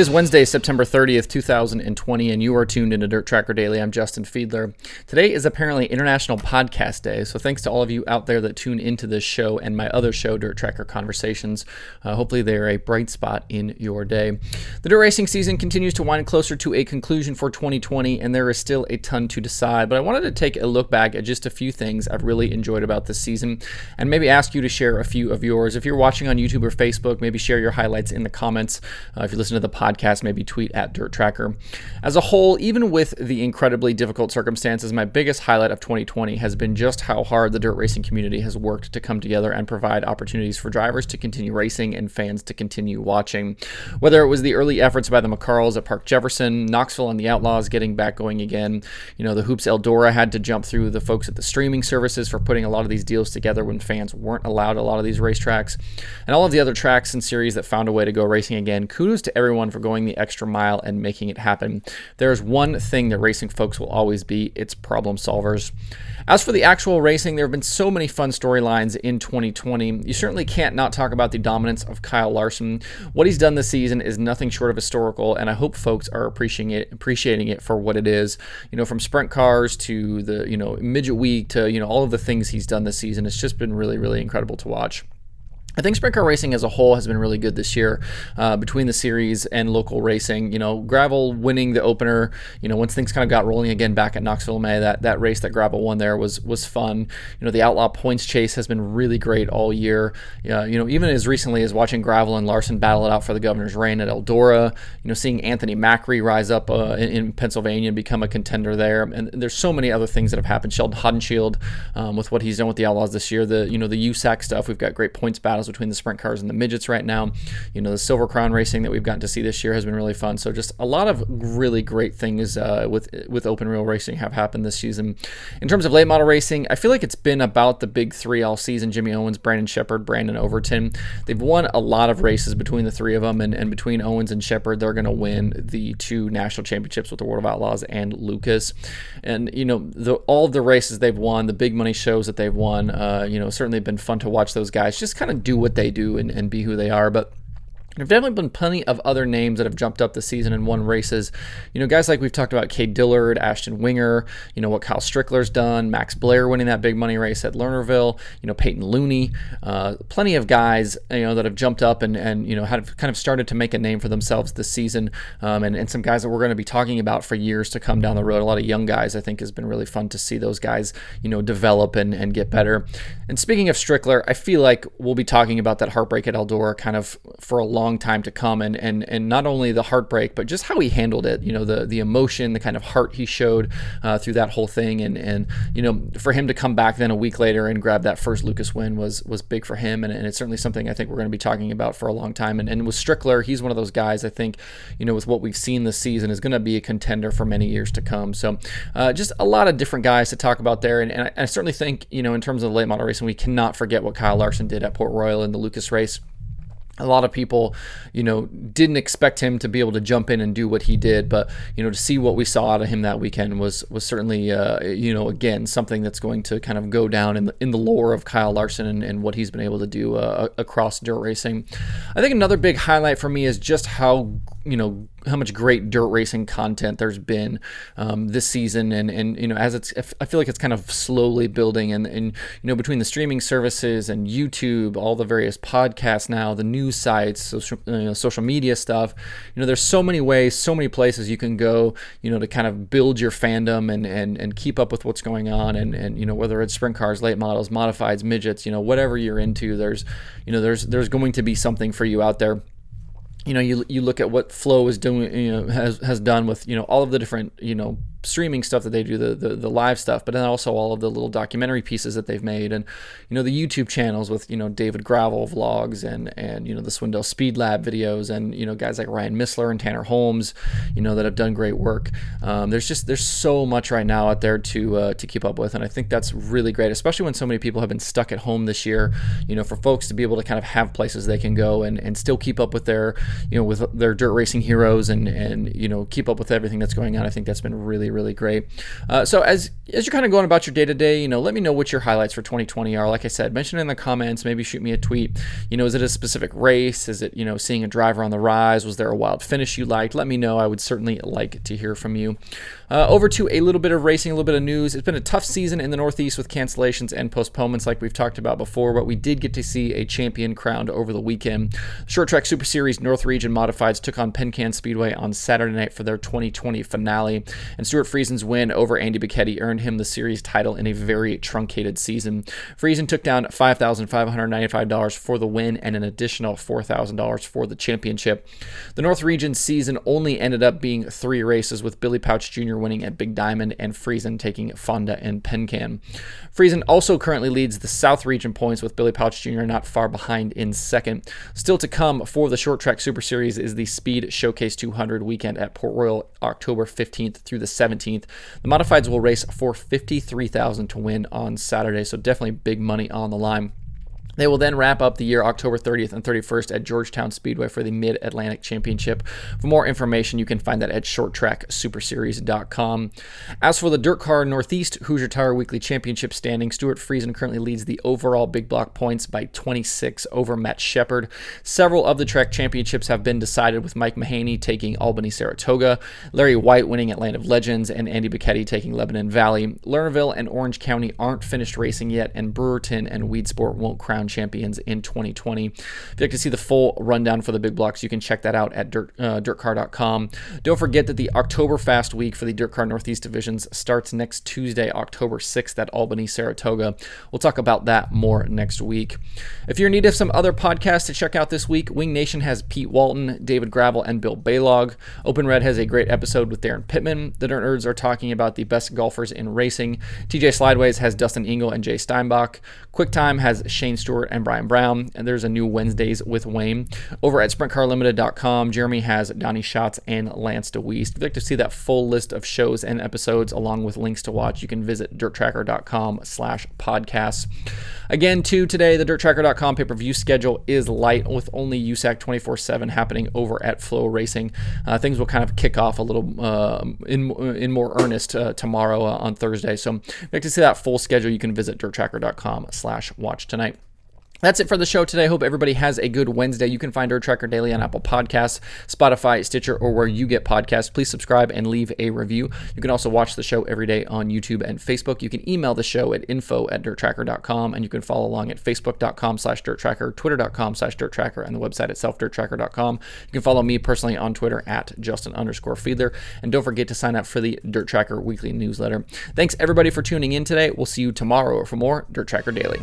Is Wednesday, September 30th, 2020, and you are tuned into Dirt Tracker Daily. I'm Justin Fiedler. Today is apparently International Podcast Day, so thanks to all of you out there that tune into this show and my other show, Dirt Tracker Conversations. Uh, hopefully, they are a bright spot in your day. The dirt racing season continues to wind closer to a conclusion for 2020, and there is still a ton to decide. But I wanted to take a look back at just a few things I've really enjoyed about this season and maybe ask you to share a few of yours. If you're watching on YouTube or Facebook, maybe share your highlights in the comments. Uh, if you listen to the podcast, maybe tweet at Dirt Tracker. As a whole, even with the incredibly difficult circumstances, my biggest highlight of 2020 has been just how hard the dirt racing community has worked to come together and provide opportunities for drivers to continue racing and fans to continue watching. Whether it was the early efforts by the McCarls at Park Jefferson, Knoxville and the Outlaws getting back going again, you know, the Hoops Eldora had to jump through the folks at the streaming services for putting a lot of these deals together when fans weren't allowed a lot of these racetracks, and all of the other tracks and series that found a way to go racing again. Kudos to everyone for going the extra mile and making it happen. There's one thing that racing folks will always be it's problem solvers. As for the actual racing, there have been so many fun storylines in 2020. You certainly can't not talk about the dominance of Kyle Larson. What he's done this season is nothing short of historical, and I hope folks are appreciating it, appreciating it for what it is. You know, from sprint cars to the you know midget week to you know all of the things he's done this season. It's just been really really incredible to watch. I think sprint car racing as a whole has been really good this year uh, between the series and local racing. You know, Gravel winning the opener. You know, once things kind of got rolling again back at Knoxville May, that that race that Gravel won there was was fun. You know, the Outlaw points chase has been really great all year. You know, even as recently as watching Gravel and Larson battle it out for the Governor's reign at Eldora. You know, seeing Anthony Macri rise up uh, in, in, Pennsylvania and become a contender there. And there's so many other things that have happened. Sheldon Haudenschild um, with what he's done with the Outlaws this year. The you know the USAC stuff. We've got great points battles between the sprint cars and the midgets right now. You know, the Silver Crown racing that we've gotten to see this year has been really fun. So just a lot of really great things uh, with with open wheel racing have happened this season. In terms of late model racing, I feel like it's been about the big three all season: Jimmy Owens, Brandon Sheppard, Brandon Overton. They've won a lot of races between the three of them, and, and between Owens and Sheppard, they're going to win the two national championships with the World of Outlaws and Lucas. And you know, the, all of the races they've won, the big money shows that they've won, uh, you know, certainly been fun to watch those guys just kind of do what they do and, and be who they are. But there have definitely been plenty of other names that have jumped up this season and won races. You know, guys like we've talked about Cade Dillard, Ashton Winger, you know, what Kyle Strickler's done, Max Blair winning that big money race at Lernerville, you know, Peyton Looney, uh, plenty of guys, you know, that have jumped up and, and you know, have kind of started to make a name for themselves this season. Um, and, and some guys that we're going to be talking about for years to come down the road. A lot of young guys, I think, has been really fun to see those guys, you know, develop and, and get better. And speaking of Strickler, I feel like we'll be talking about that heartbreak at Eldora kind of for a long long time to come and and and not only the heartbreak but just how he handled it you know the the emotion the kind of heart he showed uh, through that whole thing. And and you know for him to come back then a week later and grab that first Lucas win was was big for him. And, and it's certainly something I think we're going to be talking about for a long time. And, and with Strickler he's one of those guys I think you know with what we've seen this season is going to be a contender for many years to come. So uh, just a lot of different guys to talk about there. And, and I, I certainly think you know in terms of the late model racing we cannot forget what Kyle Larson did at Port Royal in the Lucas race a lot of people, you know, didn't expect him to be able to jump in and do what he did, but you know, to see what we saw out of him that weekend was was certainly, uh, you know, again something that's going to kind of go down in the in the lore of Kyle Larson and, and what he's been able to do uh, across dirt racing. I think another big highlight for me is just how you know how much great dirt racing content there's been um, this season. And and you know as it's I feel like it's kind of slowly building and and you know between the streaming services and YouTube all the various podcasts now the news sites social you know, social media stuff you know there's so many ways so many places you can go you know to kind of build your fandom and and and keep up with what's going on. And and you know whether it's sprint cars late models modifieds midgets you know whatever you're into there's you know there's there's going to be something for you out there you know, you you look at what Flow is doing, you know, has has done with you know all of the different you know streaming stuff that they do, the, the, the live stuff, but then also all of the little documentary pieces that they've made, and you know the YouTube channels with you know David Gravel vlogs and and you know the Swindell Speed Lab videos, and you know guys like Ryan Missler and Tanner Holmes, you know that have done great work. Um, there's just there's so much right now out there to uh, to keep up with, and I think that's really great, especially when so many people have been stuck at home this year. You know, for folks to be able to kind of have places they can go and and still keep up with their you know, with their dirt racing heroes and and you know keep up with everything that's going on. I think that's been really really great. Uh, so as as you're kind of going about your day to day, you know, let me know what your highlights for 2020 are. Like I said, mention it in the comments. Maybe shoot me a tweet. You know, is it a specific race? Is it you know seeing a driver on the rise? Was there a wild finish you liked? Let me know. I would certainly like to hear from you. Uh, over to a little bit of racing, a little bit of news. It's been a tough season in the Northeast with cancellations and postponements, like we've talked about before, but we did get to see a champion crowned over the weekend. Short Track Super Series North Region Modifieds took on Penn Speedway on Saturday night for their 2020 finale, and Stewart Friesen's win over Andy Bachetti earned him the series title in a very truncated season. Friesen took down $5,595 for the win and an additional $4,000 for the championship. The North Region season only ended up being three races, with Billy Pouch Jr winning at Big Diamond, and Friesen taking Fonda and Penn-Can. Friesen also currently leads the South Region points with Billy Pouch Jr. not far behind in second. Still to come for the Short Track Super Series is the Speed Showcase 200 weekend at Port Royal, October 15th through the 17th. The modifieds will race for 53000 to win on Saturday, so definitely big money on the line. They will then wrap up the year October 30th and 31st at Georgetown Speedway for the Mid Atlantic Championship. For more information, you can find that at shorttracksuperseries.com. As for the Dirt Car Northeast Hoosier Tire Weekly Championship standing, Stewart Friesen currently leads the overall big block points by 26 over Matt Sheppard. Several of the track championships have been decided with Mike Mahaney taking Albany Saratoga, Larry Wight winning at Land of Legends, and Andy Bachetti taking Lebanon Valley. Lernerville and Orange County aren't finished racing yet, and Brewerton and Weedsport won't crown champions in 2020. If you'd like to see the full rundown for the big blocks, you can check that out at dirt, uh, dirtcar.com. Don't forget that the October Fast Week for the Dirt Car Northeast divisions starts next Tuesday, October 6th at Albany, Saratoga. We'll talk about that more next week. If you're in need of some other podcasts to check out this week, Wing Nation has Pete Walton, David Gravel, and Bill Balog. Open Red has a great episode with Daryn Pittman. The Dirt Nerds are talking about the best golfers in racing. TJ Slideways has Dustin Engel and Jay Steinbach. QuickTime has Shane Stewart Stewart and Brian Brown. And there's a new Wednesdays with Wayne. Over at SprintCarLimited.com, Jeremy has Donnie Schatz and Lance Dewease. If you'd like to see that full list of shows and episodes along with links to watch, you can visit dirttracker.com slash podcasts. Again, too, today, the dirttracker.com pay per view schedule is light with only USAC 24 7 happening over at FloRacing. Uh, things will kind of kick off a little uh, in, in more earnest uh, tomorrow uh, on Thursday. So if you'd like to see that full schedule, you can visit dirttracker.com slash watch tonight. That's it for the show today. Hope everybody has a good Wednesday. You can find Dirt Tracker Daily on Apple Podcasts, Spotify, Stitcher, or where you get podcasts. Please subscribe and leave a review. You can also watch the show every day on YouTube and Facebook. You can email the show at info at dirttracker.com, and you can follow along at facebook.com slash dirttracker, twitter.com slash dirttracker, and the website itself, dirttracker.com. You can follow me personally on Twitter at Justin underscore Fiedler. And don't forget to sign up for the Dirt Tracker weekly newsletter. Thanks everybody for tuning in today. We'll see you tomorrow for more Dirt Tracker Daily.